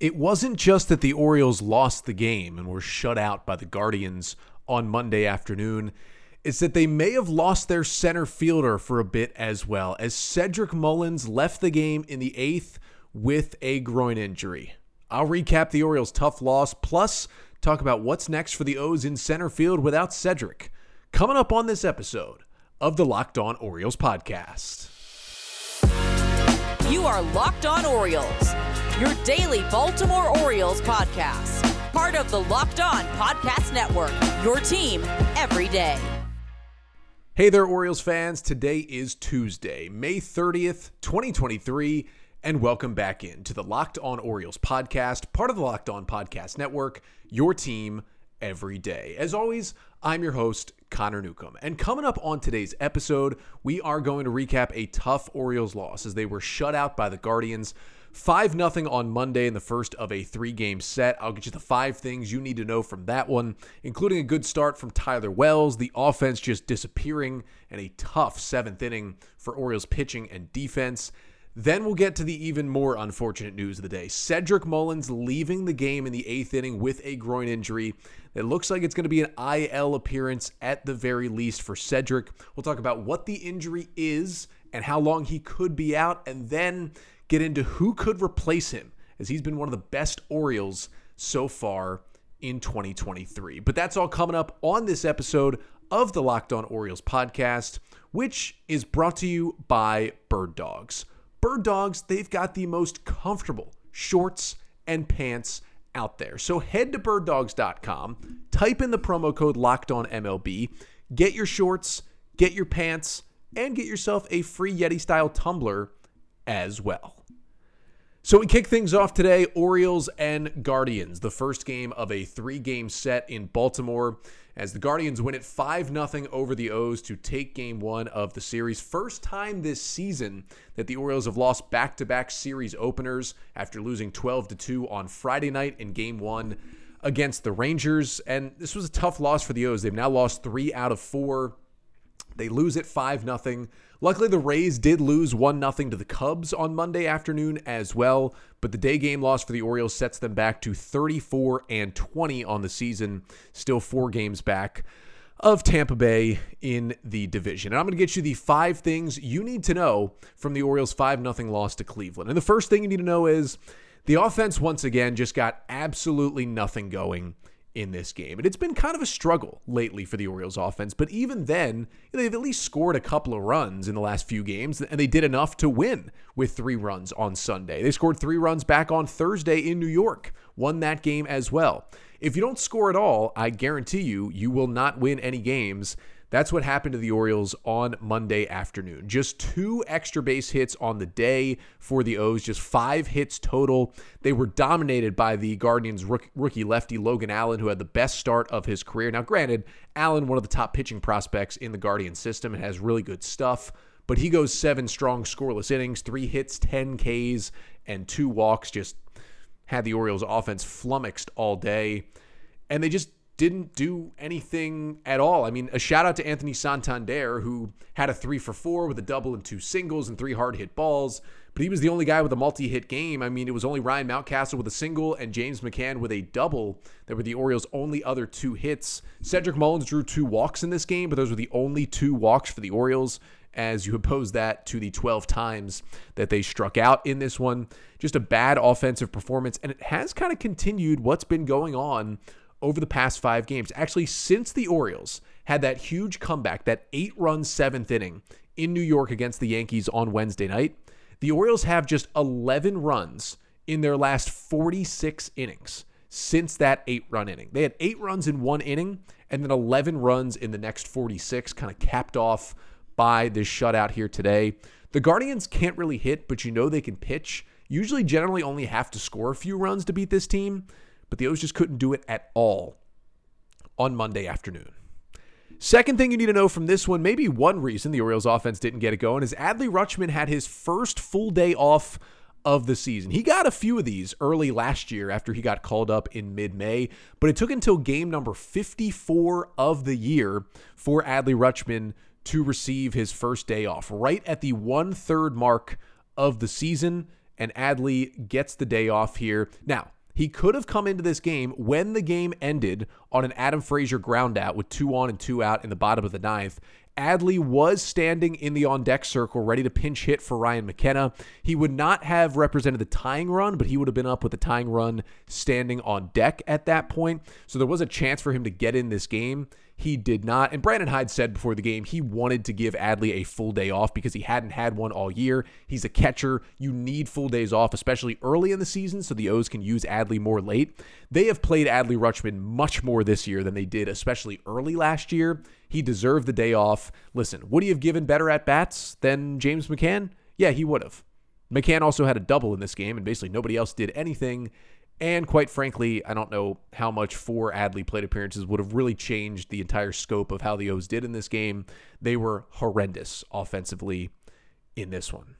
It wasn't just that the Orioles lost the game and were shut out by the Guardians on Monday afternoon. It's that they may have lost their center fielder for a bit as well, as Cedric Mullins left the game in the eighth with a groin injury. I'll recap the Orioles' tough loss, plus talk about what's next for the O's in center field without Cedric. Coming up on this episode of the Locked On Orioles podcast. You are Locked On Orioles, your daily Baltimore Orioles podcast. Part of the Locked On Podcast Network, your team every day. Hey there, Orioles fans. Today is Tuesday, May 30th, 2023, and welcome back in to the Locked On Orioles podcast, part of the Locked On Podcast Network, your team every day. As always, I'm your host, Connor Newcomb. And coming up on today's episode, we are going to recap a tough Orioles loss as they were shut out by the Guardians. 5 0 on Monday in the first of a three game set. I'll get you the five things you need to know from that one, including a good start from Tyler Wells, the offense just disappearing, and a tough seventh inning for Orioles pitching and defense. Then we'll get to the even more unfortunate news of the day. Cedric Mullins leaving the game in the eighth inning with a groin injury. It looks like it's going to be an IL appearance at the very least for Cedric. We'll talk about what the injury is and how long he could be out, and then get into who could replace him, as he's been one of the best Orioles so far in 2023. But that's all coming up on this episode of the Locked On Orioles podcast, which is brought to you by Bird Dogs. Bird Dogs, they've got the most comfortable shorts and pants out there. So head to birddogs.com, type in the promo code locked on MLB, get your shorts, get your pants, and get yourself a free Yeti style tumbler as well. So we kick things off today Orioles and Guardians, the first game of a three game set in Baltimore as the Guardians win it 5 0 over the O's to take game one of the series. First time this season that the Orioles have lost back to back series openers after losing 12 2 on Friday night in game one against the Rangers. And this was a tough loss for the O's. They've now lost three out of four. They lose it 5 0. Luckily, the Rays did lose 1 0 to the Cubs on Monday afternoon as well, but the day game loss for the Orioles sets them back to 34 and 20 on the season, still four games back of Tampa Bay in the division. And I'm going to get you the five things you need to know from the Orioles' 5 0 loss to Cleveland. And the first thing you need to know is the offense once again just got absolutely nothing going in this game. And it's been kind of a struggle lately for the Orioles offense, but even then, they've at least scored a couple of runs in the last few games, and they did enough to win with three runs on Sunday. They scored three runs back on Thursday in New York, won that game as well. If you don't score at all, I guarantee you, you will not win any games that's what happened to the Orioles on Monday afternoon. Just two extra base hits on the day for the O's, just five hits total. They were dominated by the Guardians rookie lefty Logan Allen, who had the best start of his career. Now, granted, Allen, one of the top pitching prospects in the Guardian system, and has really good stuff, but he goes seven strong scoreless innings, three hits, 10 Ks, and two walks. Just had the Orioles offense flummoxed all day. And they just didn't do anything at all. I mean, a shout out to Anthony Santander, who had a three for four with a double and two singles and three hard hit balls, but he was the only guy with a multi hit game. I mean, it was only Ryan Mountcastle with a single and James McCann with a double that were the Orioles' only other two hits. Cedric Mullins drew two walks in this game, but those were the only two walks for the Orioles. As you oppose that to the 12 times that they struck out in this one. Just a bad offensive performance. And it has kind of continued what's been going on over the past five games. Actually, since the Orioles had that huge comeback, that eight run seventh inning in New York against the Yankees on Wednesday night, the Orioles have just 11 runs in their last 46 innings since that eight run inning. They had eight runs in one inning and then 11 runs in the next 46, kind of capped off by this shutout here today. The Guardians can't really hit, but you know they can pitch. Usually, generally, only have to score a few runs to beat this team but the O's just couldn't do it at all on Monday afternoon. Second thing you need to know from this one, maybe one reason the Orioles offense didn't get it going is Adley Rutschman had his first full day off of the season. He got a few of these early last year after he got called up in mid May, but it took until game number 54 of the year for Adley Rutschman to receive his first day off, right at the one third mark of the season. and Adley gets the day off here. Now, he could have come into this game when the game ended on an Adam Frazier ground out with two on and two out in the bottom of the ninth. Adley was standing in the on deck circle, ready to pinch hit for Ryan McKenna. He would not have represented the tying run, but he would have been up with the tying run standing on deck at that point. So there was a chance for him to get in this game. He did not. And Brandon Hyde said before the game he wanted to give Adley a full day off because he hadn't had one all year. He's a catcher. You need full days off, especially early in the season, so the O's can use Adley more late. They have played Adley Rutschman much more this year than they did, especially early last year. He deserved the day off. Listen, would he have given better at bats than James McCann? Yeah, he would have. McCann also had a double in this game, and basically nobody else did anything. And quite frankly, I don't know how much four Adley plate appearances would have really changed the entire scope of how the O's did in this game. They were horrendous offensively in this one.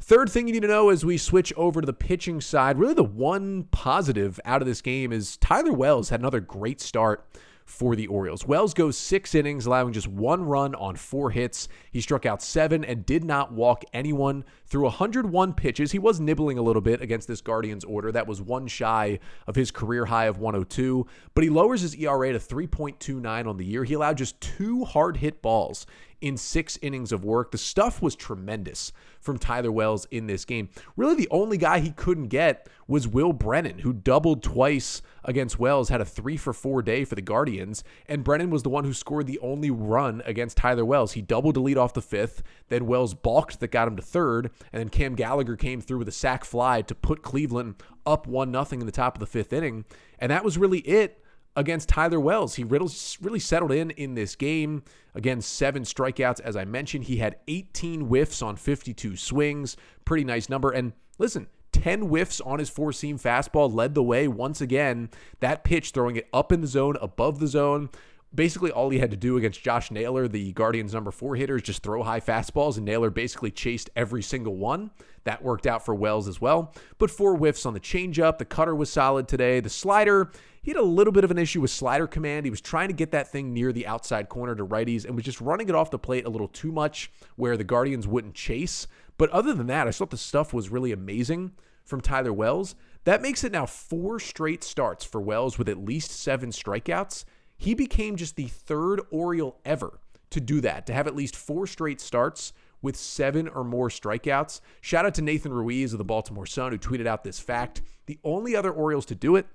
Third thing you need to know as we switch over to the pitching side, really the one positive out of this game is Tyler Wells had another great start for the Orioles. Wells goes six innings, allowing just one run on four hits. He struck out seven and did not walk anyone through 101 pitches. He was nibbling a little bit against this Guardians order. That was one shy of his career high of 102, but he lowers his ERA to 3.29 on the year. He allowed just two hard hit balls in six innings of work. The stuff was tremendous from Tyler Wells in this game. Really, the only guy he couldn't get was Will Brennan, who doubled twice against Wells, had a three for four day for the Guardians, and Brennan was the one who scored the only run against Tyler Wells. He doubled to lead off the fifth, then Wells balked that got him to third, and then Cam Gallagher came through with a sac fly to put Cleveland up one nothing in the top of the fifth inning, and that was really it against Tyler Wells. He really settled in in this game. Again, seven strikeouts. As I mentioned, he had 18 whiffs on 52 swings. Pretty nice number. And listen, 10 whiffs on his four seam fastball led the way once again. That pitch, throwing it up in the zone, above the zone. Basically, all he had to do against Josh Naylor, the Guardians' number four hitter, is just throw high fastballs, and Naylor basically chased every single one. That worked out for Wells as well. But four whiffs on the changeup. The cutter was solid today. The slider, he had a little bit of an issue with slider command. He was trying to get that thing near the outside corner to righties and was just running it off the plate a little too much where the Guardians wouldn't chase. But other than that, I thought the stuff was really amazing from Tyler Wells. That makes it now four straight starts for Wells with at least seven strikeouts. He became just the third Oriole ever to do that, to have at least four straight starts with seven or more strikeouts. Shout out to Nathan Ruiz of the Baltimore Sun, who tweeted out this fact. The only other Orioles to do it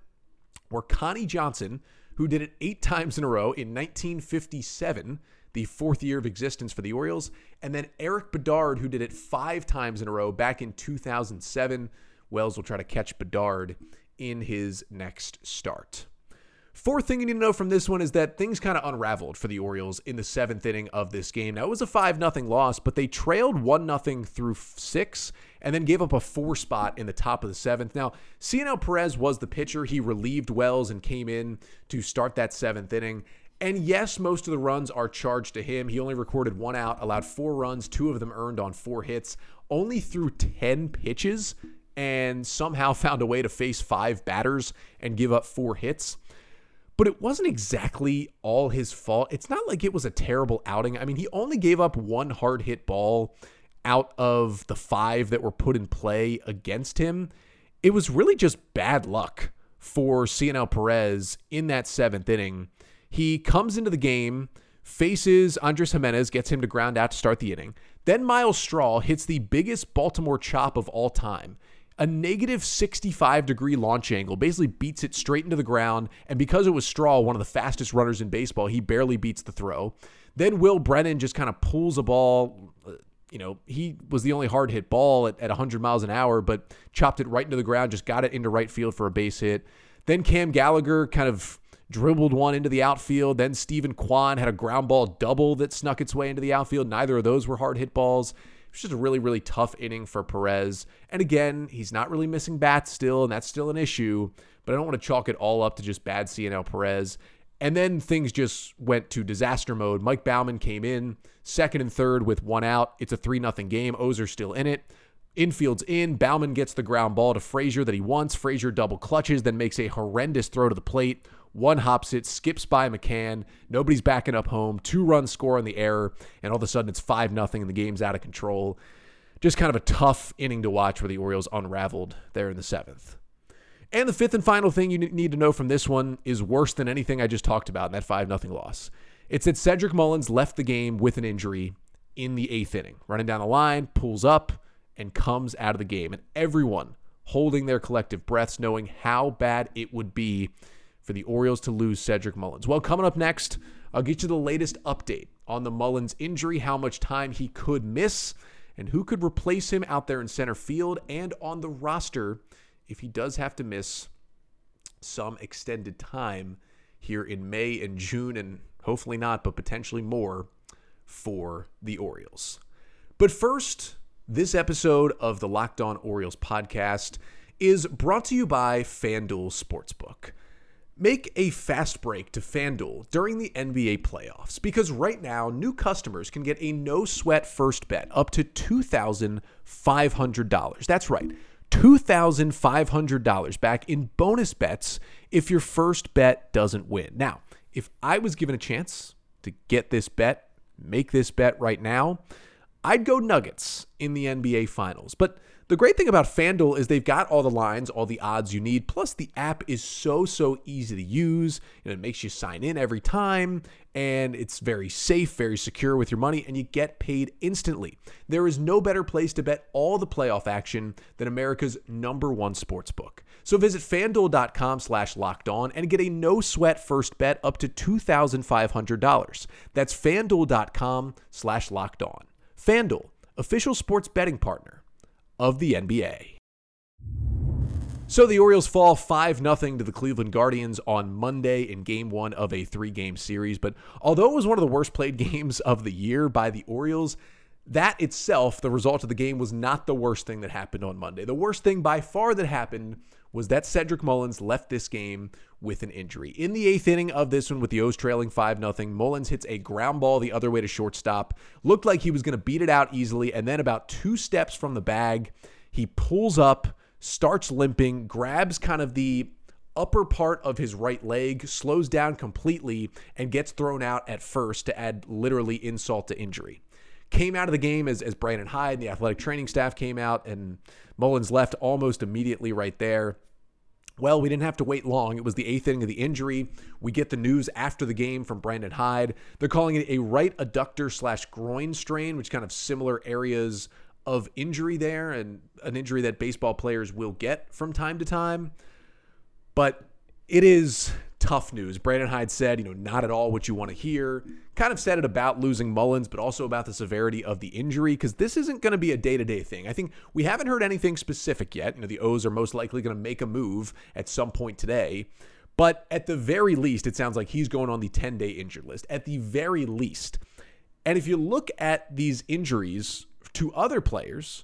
were Connie Johnson, who did it eight times in a row in 1957, the fourth year of existence for the Orioles, and then Erik Bedard, who did it five times in a row back in 2007. Wells will try to catch Bedard in his next start. Fourth thing you need to know from this one is that things kind of unraveled for the Orioles in the seventh inning of this game. Now, it was a 5 0 loss, but they trailed 1 0 through six and then gave up a four spot in the top of the seventh. Now, Cionel Perez was the pitcher. He relieved Wells and came in to start that seventh inning. And yes, most of the runs are charged to him. He only recorded one out, allowed four runs, two of them earned on four hits, only threw 10 pitches, and somehow found a way to face five batters and give up four hits but it wasn't exactly all his fault. It's not like it was a terrible outing. I mean, he only gave up one hard hit ball out of the five that were put in play against him. It was really just bad luck for Cionel Perez in that seventh inning. He comes into the game, faces Andres Gimenez, gets him to ground out to start the inning. Then Myles Straw hits the biggest Baltimore chop of all time a negative 65 degree launch angle, basically beats it straight into the ground. And because it was Straw, one of the fastest runners in baseball, he barely beats the throw. Then Will Brennan just kind of pulls a ball. You know, he was the only hard hit ball at, at 100 miles an hour, but chopped it right into the ground, just got it into right field for a base hit. Then Cam Gallagher kind of dribbled one into the outfield. Then Steven Kwan had a ground ball double that snuck its way into the outfield. Neither of those were hard hit balls It was just a really, really tough inning for Perez. And again, he's not really missing bats still, and that's still an issue. But I don't want to chalk it all up to just bad Cionel Perez. And then things just went to disaster mode. Mike Baumann came in second and third with one out. It's a 3 0 game. O's still in it. Infield's in. Baumann gets the ground ball to Frazier that he wants. Frazier double clutches, then makes a horrendous throw to the plate. One hops it, skips by McCann. Nobody's backing up home. Two runs score on the error, and all of a sudden it's 5 0 and the game's out of control. just kind of a tough inning to watch where the Orioles unraveled there in the seventh. And the fifth and final thing you need to know from this one is worse than anything I just talked about in that 5 0 loss. It's that Cedric Mullins left the game with an injury in the eighth inning, running down the line, pulls up, and comes out of the game. And everyone holding their collective breaths, knowing how bad it would be for the Orioles to lose Cedric Mullins. Well, coming up next, I'll get you the latest update on the Mullins injury, how much time he could miss, and who could replace him out there in center field and on the roster if he does have to miss some extended time here in May and June, and hopefully not, but potentially more for the Orioles. But first, this episode of the Locked On Orioles podcast is brought to you by FanDuel Sportsbook. Make a fast break to FanDuel during the NBA playoffs because right now, new customers can get a no sweat first bet up to $2,500. That's right. $2,500 back in bonus bets if your first bet doesn't win. Now, if I was given a chance to get this bet, make this bet right now, I'd go Nuggets in the NBA Finals. But the great thing about FanDuel is they've got all the lines, all the odds you need. Plus, the app is so, so easy to use. Know, it makes you sign in every time, and it's very safe, very secure with your money, and you get paid instantly. There is no better place to bet all the playoff action than America's number one sports book. So visit fanduel.com slash locked on and get a no sweat first bet up to $2,500. That's fanduel.com slash locked on. FanDuel, official sports betting partner of the NBA. So the Orioles fall 5 0 to the Cleveland Guardians on Monday in game one of a three game series. But although it was one of the worst played games of the year by the Orioles, that itself, the result of the game, was not the worst thing that happened on Monday. The worst thing by far that happened was that Cedric Mullins left this game with an injury. In the eighth inning of this one, with the O's trailing 5 0, Mullins hits a ground ball the other way to shortstop. Looked like he was going to beat it out easily. And then, about two steps from the bag, he pulls up, starts limping, grabs kind of the upper part of his right leg, slows down completely, and gets thrown out at first to add literally insult to injury. Came out of the game as, as Brandon Hyde and the athletic training staff came out, and Mullins left almost immediately right there. Well, we didn't have to wait long. It was the eighth inning of the injury. We get the news after the game from Brandon Hyde. They're calling it a right adductor slash groin strain, which kind of similar areas of injury there and an injury that baseball players will get from time to time. But it is tough news. Brandon Hyde said, you know, not at all what you want to hear. Kind of said it about losing Mullins, but also about the severity of the injury, because this isn't going to be a day to day thing. I think we haven't heard anything specific yet. You know, the O's are most likely going to make a move at some point today. But at the very least, it sounds like he's going on the 10 day injured list. At the very least. And if you look at these injuries to other players,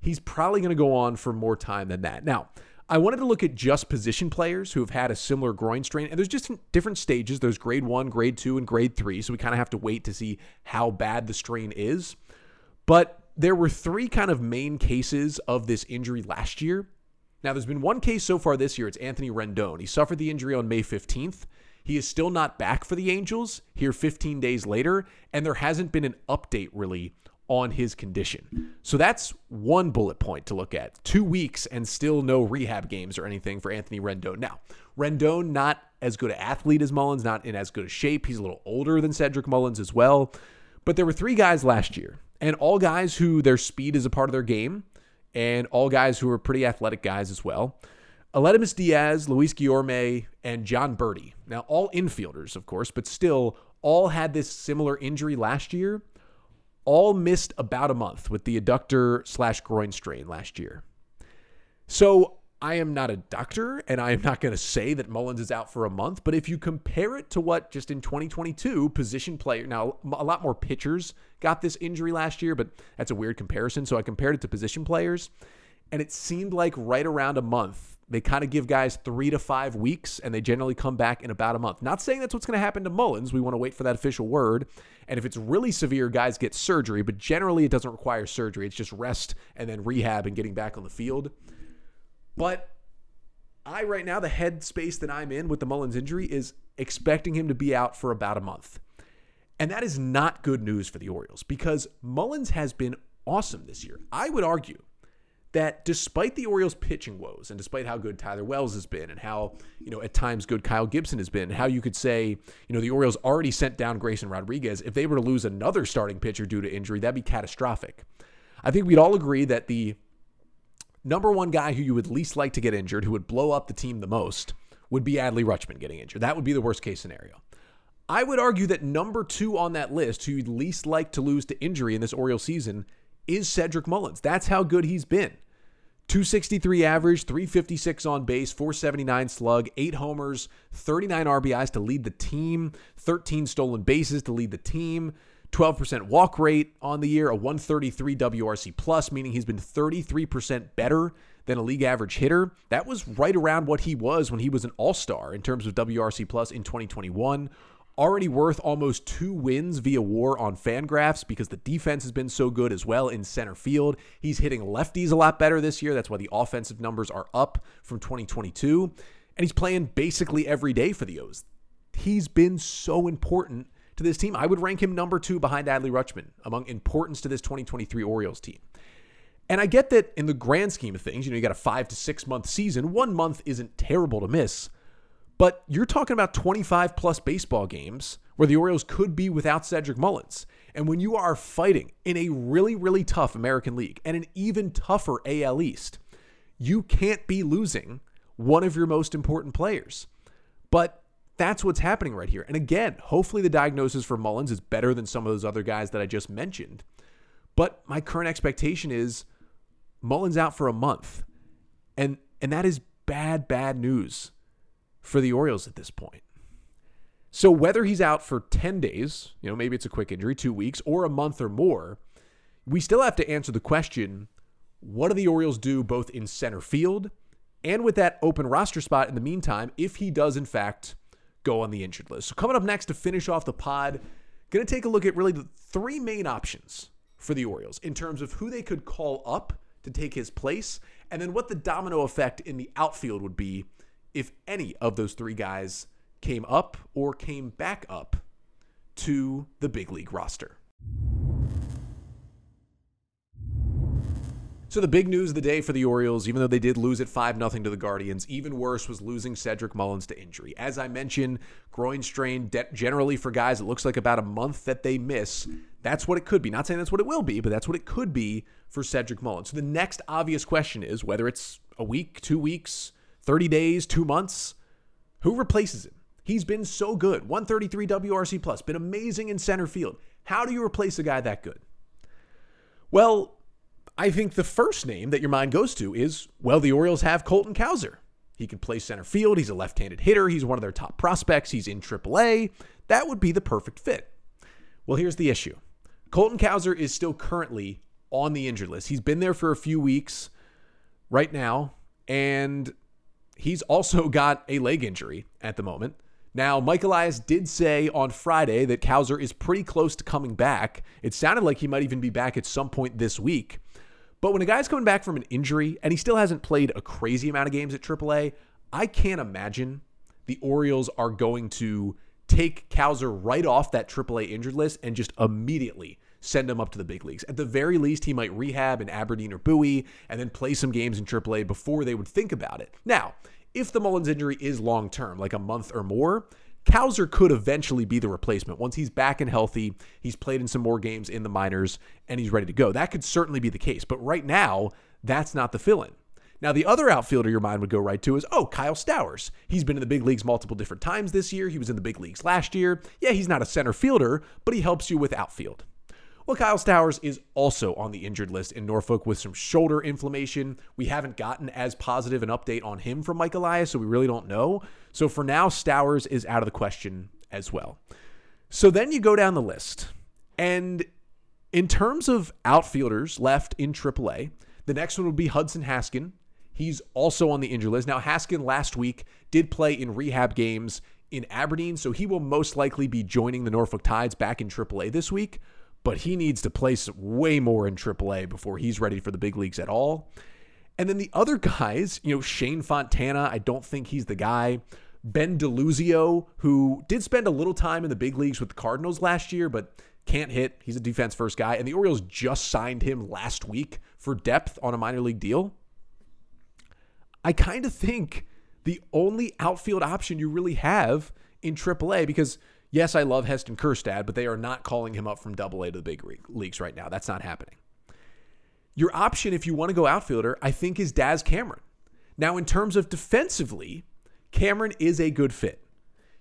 he's probably going to go on for more time than that. Now, I wanted to look at just position players who have had a similar groin strain. And there's just different stages. There's grade one, grade two, and grade three. So we kind of have to wait to see how bad the strain is. But there were three kind of main cases of this injury last year. Now, there's been one case so far this year. It's Anthony Rendon. He suffered the injury on May 15th. He is still not back for the Angels here 15 days later, and there hasn't been an update really on his condition. So that's one bullet point to look at. Two weeks and still no rehab games or anything for Anthony Rendon. Now, Rendon, not as good an athlete as Mullins, not in as good a shape. He's a little older than Cedric Mullins as well. But there were three guys last year, and all guys who their speed is a part of their game, and all guys who are pretty athletic guys as well. Aledmys Diaz, Luis Guillorme, and Jon Berti. Now, all infielders, of course, but still all had this similar injury last year all missed about a month with the adductor slash groin strain last year. So I am not a doctor and I am not going to say that Mullins is out for a month, but if you compare it to what just in 2022 position player, now a lot more pitchers got this injury last year, but that's a weird comparison. So I compared it to position players and it seemed like right around a month they kind of give guys three to five weeks and they generally come back in about a month. Not saying that's what's going to happen to Mullins. We want to wait for that official word. And if it's really severe, guys get surgery, but generally it doesn't require surgery. It's just rest and then rehab and getting back on the field. But I, right now, the headspace that I'm in with the Mullins injury is expecting him to be out for about a month. And that is not good news for the Orioles because Mullins has been awesome this year. I would argue that despite the Orioles pitching woes and despite how good Tyler Wells has been and how, you know, at times good Kyle Gibson has been, how you could say, you know, the Orioles already sent down Grayson Rodriguez. If they were to lose another starting pitcher due to injury, that'd be catastrophic. I think we'd all agree that the number one guy who you would least like to get injured, who would blow up the team the most, would be Adley Rutschman getting injured. That would be the worst case scenario. I would argue that number two on that list, who you'd least like to lose to injury in this Orioles season, is Cedric Mullins. That's how good he's been. 263 average, 356 on base, 479 slug, 8 homers, 39 RBIs to lead the team, 13 stolen bases to lead the team, 12% walk rate on the year, a 133 WRC plus, meaning he's been 33% better than a league average hitter. That was right around what he was when he was an all-star in terms of WRC plus in 2021 already worth almost two wins via war on Fangraphs because the defense has been so good as well in center field. He's hitting lefties a lot better this year. That's why the offensive numbers are up from 2022. And he's playing basically every day for the O's. He's been so important to this team. I would rank him number two behind Adley Rutschman among importance to this 2023 Orioles team. And I get that in the grand scheme of things, you know, you got a five to six month season. One month isn't terrible to miss. But you're talking about 25 plus baseball games where the Orioles could be without Cedric Mullins. And when you are fighting in a really, really tough American League and an even tougher AL East, you can't be losing one of your most important players. But that's what's happening right here. And again, hopefully the diagnosis for Mullins is better than some of those other guys that I just mentioned. But my current expectation is Mullins out for a month. And and that is bad bad news for the Orioles at this point. So whether he's out for 10 days, you know, maybe it's a quick injury, 2 weeks or a month or more, we still have to answer the question, what do the Orioles do both in center field and with that open roster spot in the meantime if he does in fact go on the injured list. So coming up next to finish off the pod, going to take a look at really the three main options for the Orioles in terms of who they could call up to take his place and then what the domino effect in the outfield would be if any of those three guys came up or came back up to the big league roster. So the big news of the day for the Orioles, even though they did lose it 5 0 to the Guardians, even worse was losing Cedric Mullins to injury. As I mentioned, groin strain de- generally for guys, it looks like about a month that they miss. That's what it could be. Not saying that's what it will be, but that's what it could be for Cedric Mullins. So the next obvious question is whether it's a week, two weeks, 30 days, two months. Who replaces him? He's been so good. 133 WRC plus, been amazing in center field. How do you replace a guy that good? Well, I think the first name that your mind goes to is well, the Orioles have Colton Cowser. He can play center field. He's a left handed hitter. He's one of their top prospects. He's in AAA. That would be the perfect fit. Well, here's the issue Colton Cowser is still currently on the injured list. He's been there for a few weeks right now. And he's also got a leg injury at the moment. Now, Mike Elias did say on Friday that Cowser is pretty close to coming back. It sounded like he might even be back at some point this week. But when a guy's coming back from an injury and he still hasn't played a crazy amount of games at AAA, I can't imagine the Orioles are going to take Cowser right off that AAA injured list and just immediately send him up to the big leagues. At the very least, he might rehab in Aberdeen or Bowie and then play some games in AAA before they would think about it. Now, if the Mullins injury is long term, like a month or more, Cowser could eventually be the replacement. Once he's back and healthy, he's played in some more games in the minors, and he's ready to go. That could certainly be the case. But right now, that's not the fill in. Now, the other outfielder your mind would go right to is, oh, Kyle Stowers. He's been in the big leagues multiple different times this year. He was in the big leagues last year. Yeah, he's not a center fielder, but he helps you with outfield. Well, Kyle Stowers is also on the injured list in Norfolk with some shoulder inflammation. We haven't gotten as positive an update on him from Mike Elias, so we really don't know. So for now, Stowers is out of the question as well. So then you go down the list. And in terms of outfielders left in AAA, the next one would be Hudson Haskin. He's also on the injured list. Now, Haskin last week did play in rehab games in Aberdeen, so he will most likely be joining the Norfolk Tides back in AAA this week but he needs to place way more in AAA before he's ready for the big leagues at all. And then the other guys, you know, Shayne Fontana, I don't think he's the guy. Ben DeLuzio, who did spend a little time in the big leagues with the Cardinals last year, but can't hit. He's a defense first guy. And the Orioles just signed him last week for depth on a minor league deal. I kind of think the only outfield option you really have in AAA because yes, I love Heston Kjerstad, but they are not calling him up from Double A to the big leagues right now. That's not happening. Your option, if you want to go outfielder, I think is Daz Cameron. Now, in terms of defensively, Cameron is a good fit.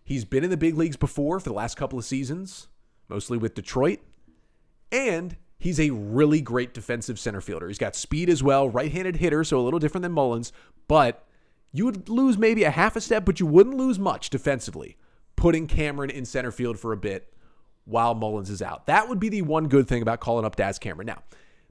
He's been in the big leagues before for the last couple of seasons, mostly with Detroit, and he's a really great defensive center fielder. He's got speed as well, right handed hitter, so a little different than Mullins, but you would lose maybe a half a step, but you wouldn't lose much defensively putting Cameron in center field for a bit while Mullins is out. That would be the one good thing about calling up Daz Cameron. Now,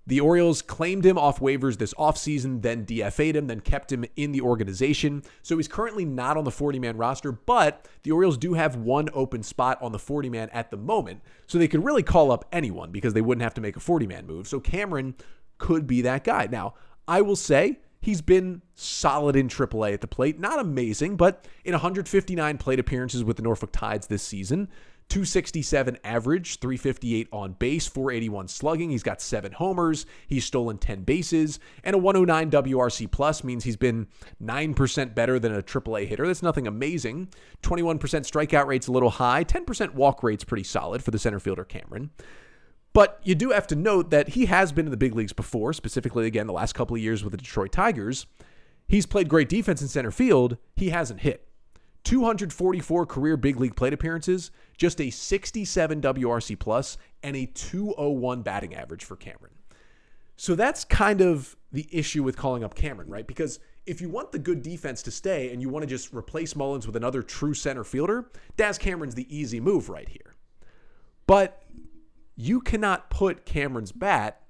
the Orioles claimed him off waivers this offseason, then DFA'd him, then kept him in the organization. So he's currently not on the 40 man roster, but the Orioles do have one open spot on the 40 man at the moment. So they could really call up anyone because they wouldn't have to make a 40 man move. So Cameron could be that guy. Now, I will say He's been solid in AAA at the plate. Not amazing, but in 159 plate appearances with the Norfolk Tides this season, 267 average, 358 on base, 481 slugging. He's got seven homers. He's stolen 10 bases, and a 109 WRC plus means he's been 9% better than a AAA hitter. That's nothing amazing. 21% strikeout rate's a little high. 10% walk rate's pretty solid for the center fielder Cameron. But you do have to note that he has been in the big leagues before, specifically, again, the last couple of years with the Detroit Tigers. He's played great defense in center field. He hasn't hit. 244 career big league plate appearances, just a 67 WRC plus, and a 201 batting average for Cameron. So that's kind of the issue with calling up Cameron, right? Because if you want the good defense to stay and you want to just replace Mullins with another true center fielder, Daz Cameron's the easy move right here. But you cannot put Cameron's bat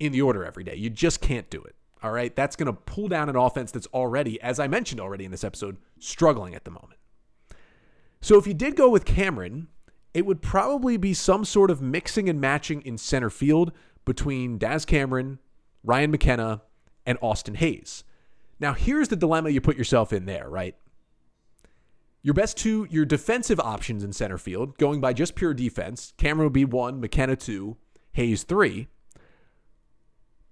in the order every day. You just can't do it. All right. That's going to pull down an offense that's already, as I mentioned already in this episode, struggling at the moment. So if you did go with Cameron, it would probably be some sort of mixing and matching in center field between Daz Cameron, Ryan McKenna, and Austin Hays. Now, here's the dilemma you put yourself in there, right? Your best two, your defensive options in center field, going by just pure defense, Cameron would be one, McKenna two, Hays three.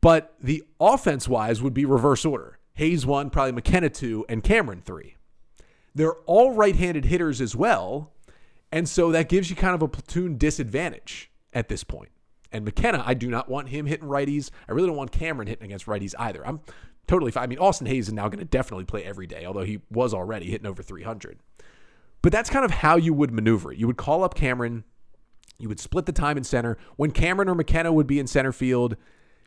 But the offense wise would be reverse order. Hays one, probably McKenna two, and Cameron three. They're all right handed hitters as well. And so that gives you kind of a platoon disadvantage at this point. And McKenna, I do not want him hitting righties. I really don't want Cameron hitting against righties either. I'm totally fine. I mean, Austin Hays is now going to definitely play every day, although he was already hitting over 300. But that's kind of how you would maneuver it. You would call up Cameron, you would split the time in center. When Cameron or McKenna would be in center field,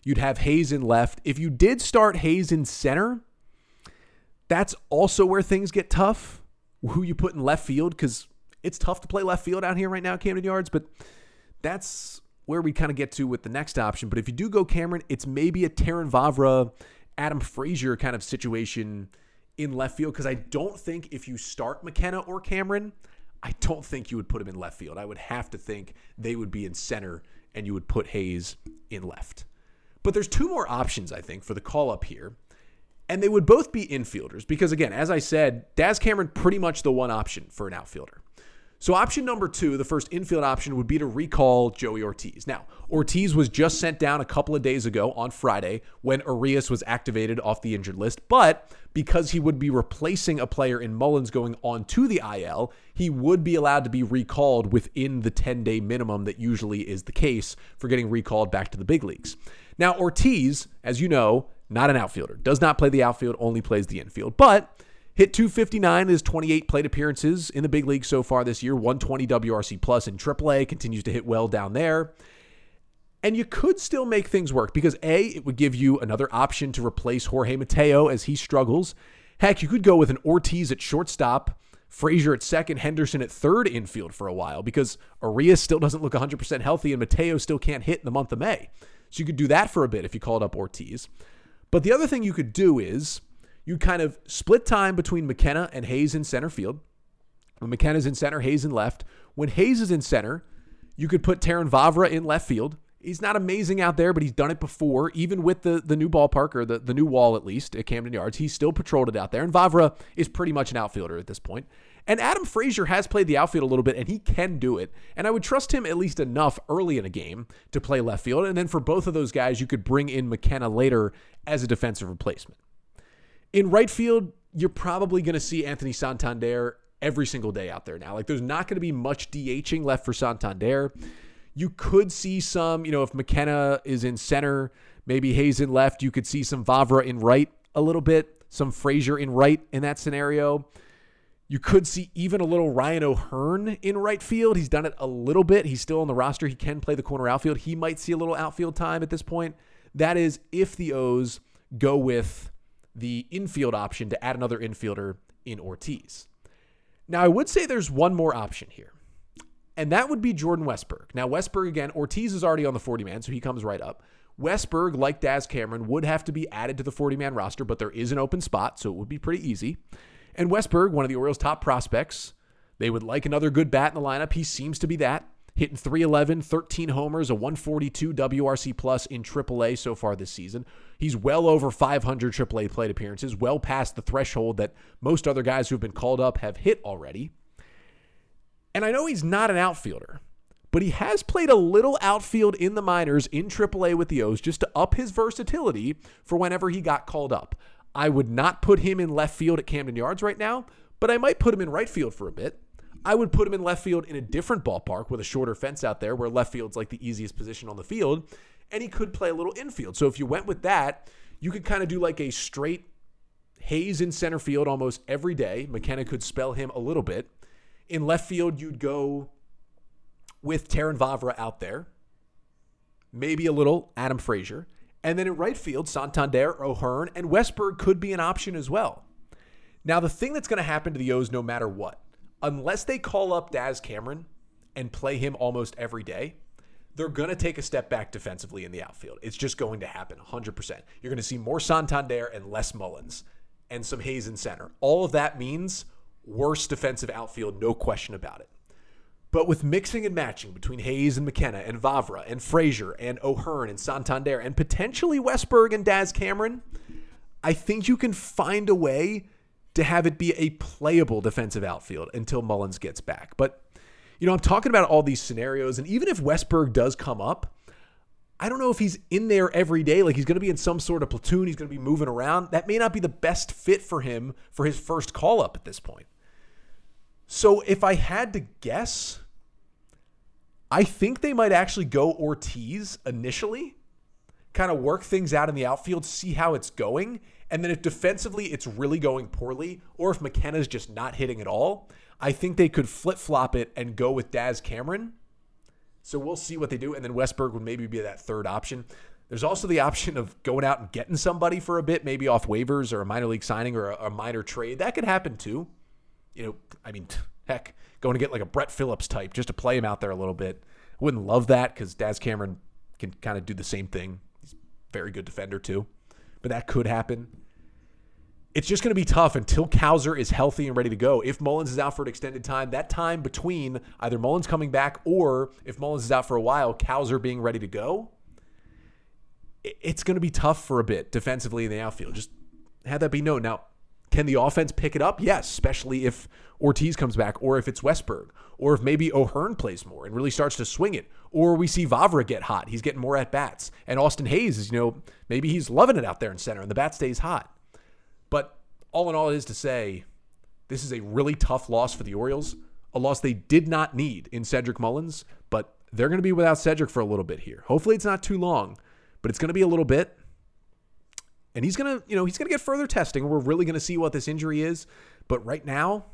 you'd have Hays in left. If you did start Hays in center, that's also where things get tough. Who you put in left field, because it's tough to play left field out here right now, Camden Yards, but that's where we kind of get to with the next option. But if you do go Cameron, it's maybe a Terrin Vavra, Adam Frazier kind of situation in left field because I don't think if you start McKenna or Cameron, I don't think you would put him in left field. I would have to think they would be in center and you would put Hays in left. But there's two more options, I think, for the call up here. And they would both be infielders because, again, as I said, Daz Cameron pretty much the one option for an outfielder. So, option number two, the first infield option, would be to recall Joey Ortiz. Now, Ortiz was just sent down a couple of days ago on Friday when Urias was activated off the injured list, but because he would be replacing a player in Mullins going on to the IL, he would be allowed to be recalled within the 10 day minimum that usually is the case for getting recalled back to the big leagues. Now, Ortiz, as you know, not an outfielder, does not play the outfield, only plays the infield, but Hit 259 in his 28 plate appearances in the big league so far this year. 120 WRC plus in AAA continues to hit well down there. And you could still make things work because A, it would give you another option to replace Jorge Mateo as he struggles. Heck, you could go with an Ortiz at shortstop, Frazier at second, Henderson at third infield for a while because Urias still doesn't look 100% healthy and Mateo still can't hit in the month of May. So you could do that for a bit if you called up Ortiz. But the other thing you could do is you kind of split time between McKenna and Hays in center field. When McKenna's in center, Hays in left. When Hays is in center, you could put Terrin Vavra in left field. He's not amazing out there, but he's done it before, even with the, the new ballpark or the, the new wall, at least at Camden Yards. He still patrolled it out there. And Vavra is pretty much an outfielder at this point. And Adam Frazier has played the outfield a little bit, and he can do it. And I would trust him at least enough early in a game to play left field. And then for both of those guys, you could bring in McKenna later as a defensive replacement. In right field, you're probably going to see Anthony Santander every single day out there now. Like there's not going to be much DHing left for Santander. You could see some, you know, if McKenna is in center, maybe Hays in left, you could see some Vavra in right a little bit, some Frazier in right in that scenario. You could see even a little Ryan O'Hearn in right field. He's done it a little bit. He's still on the roster. He can play the corner outfield. He might see a little outfield time at this point. That is if the O's go with the infield option to add another infielder in Ortiz. Now, I would say there's one more option here, and that would be Jordan Westburg. Now, Westburg, again, Ortiz is already on the 40 man, so he comes right up. Westburg, like Daz Cameron, would have to be added to the 40 man roster, but there is an open spot, so it would be pretty easy. And Westburg, one of the Orioles' top prospects, they would like another good bat in the lineup. He seems to be that. Hitting 311, 13 homers, a 142 WRC plus in AAA so far this season. He's well over 500 AAA plate appearances, well past the threshold that most other guys who've been called up have hit already. And I know he's not an outfielder, but he has played a little outfield in the minors in AAA with the O's just to up his versatility for whenever he got called up. I would not put him in left field at Camden Yards right now, but I might put him in right field for a bit. I would put him in left field in a different ballpark with a shorter fence out there where left field's like the easiest position on the field, and he could play a little infield. So if you went with that, you could kind of do like a straight Hays in center field almost every day. McKenna could spell him a little bit. In left field, you'd go with Terrin Vavra out there, maybe a little Adam Frazier. And then in right field, Santander, O'Hearn, and Westburg could be an option as well. Now, the thing that's going to happen to the O's no matter what, unless they call up Daz Cameron and play him almost every day, they're going to take a step back defensively in the outfield. It's just going to happen 100%. You're going to see more Santander and less Mullins and some Hays in center. All of that means worse defensive outfield, no question about it. But with mixing and matching between Hays and McKenna and Vavra and Frazier and O'Hearn and Santander and potentially Westburg and Daz Cameron, I think you can find a way to have it be a playable defensive outfield until Mullins gets back. But, you know, I'm talking about all these scenarios, and even if Westburg does come up, I don't know if he's in there every day. Like he's going to be in some sort of platoon. He's going to be moving around. That may not be the best fit for him for his first call up at this point. So if I had to guess, I think they might actually go Ortiz initially, kind of work things out in the outfield, see how it's going. And then if defensively it's really going poorly, or if McKenna's just not hitting at all, I think they could flip flop it and go with Daz Cameron. So we'll see what they do. And then Westburg would maybe be that third option. There's also the option of going out and getting somebody for a bit, maybe off waivers or a minor league signing or a, a minor trade. That could happen too. You know, I mean, heck, going to get like a Brett Phillips type just to play him out there a little bit. Wouldn't love that because Daz Cameron can kind of do the same thing. Very good defender too, but that could happen. It's just going to be tough until Cowser is healthy and ready to go. If Mullins is out for an extended time, that time between either Mullins coming back or if Mullins is out for a while, Cowser being ready to go, it's going to be tough for a bit defensively in the outfield. Just have that be known. Now, can the offense pick it up? Yes, especially if Ortiz comes back, or if it's Westburg, or if maybe O'Hearn plays more and really starts to swing it, or we see Vavra get hot. He's getting more at bats. And Austin Hays is, you know, maybe he's loving it out there in center and the bat stays hot. But all in all, it is to say, this is a really tough loss for the Orioles, a loss they did not need in Cedric Mullins, but they're going to be without Cedric for a little bit here. Hopefully, it's not too long, but it's going to be a little bit. And he's going to, you know, he's going to get further testing. We're really going to see what this injury is. But right now,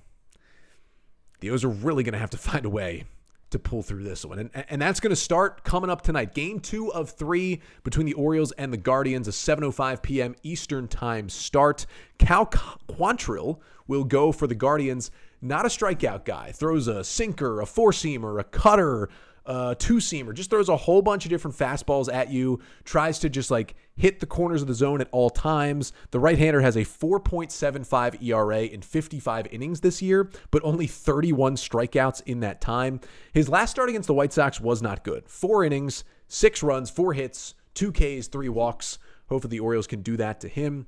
the O's are really going to have to find a way to pull through this one. And, and that's going to start coming up tonight. Game two of three between the Orioles and the Guardians, a 7.05 p.m. Eastern Time start. Cal Quantrill will go for the Guardians. Not a strikeout guy. Throws a sinker, a four seamer, a cutter, uh, two seamer, just throws a whole bunch of different fastballs at you, tries to just like hit the corners of the zone at all times. The right hander has a 4.75 ERA in 55 innings this year, but only 31 strikeouts in that time. His last start against the White Sox was not good. Four innings, six runs, four hits, two Ks, three walks. Hopefully the Orioles can do that to him.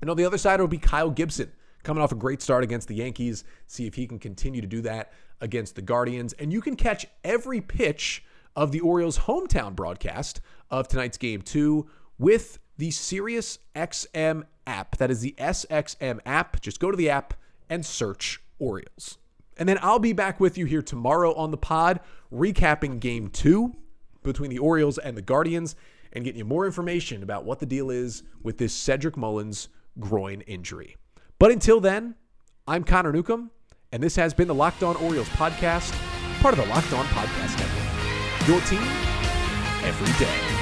And on the other side, it'll be Kyle Gibson coming off a great start against the Yankees. See if he can continue to do that against the Guardians. And you can catch every pitch of the Orioles' hometown broadcast of tonight's game two with the Sirius XM app. That is the SXM app. Just go to the app and search Orioles. And then I'll be back with you here tomorrow on the pod, recapping game two between the Orioles and the Guardians and getting you more information about what the deal is with this Cedric Mullins groin injury. But until then, I'm Connor Newcomb, and this has been the Locked On Orioles podcast, part of the Locked On Podcast Network. Your team every day.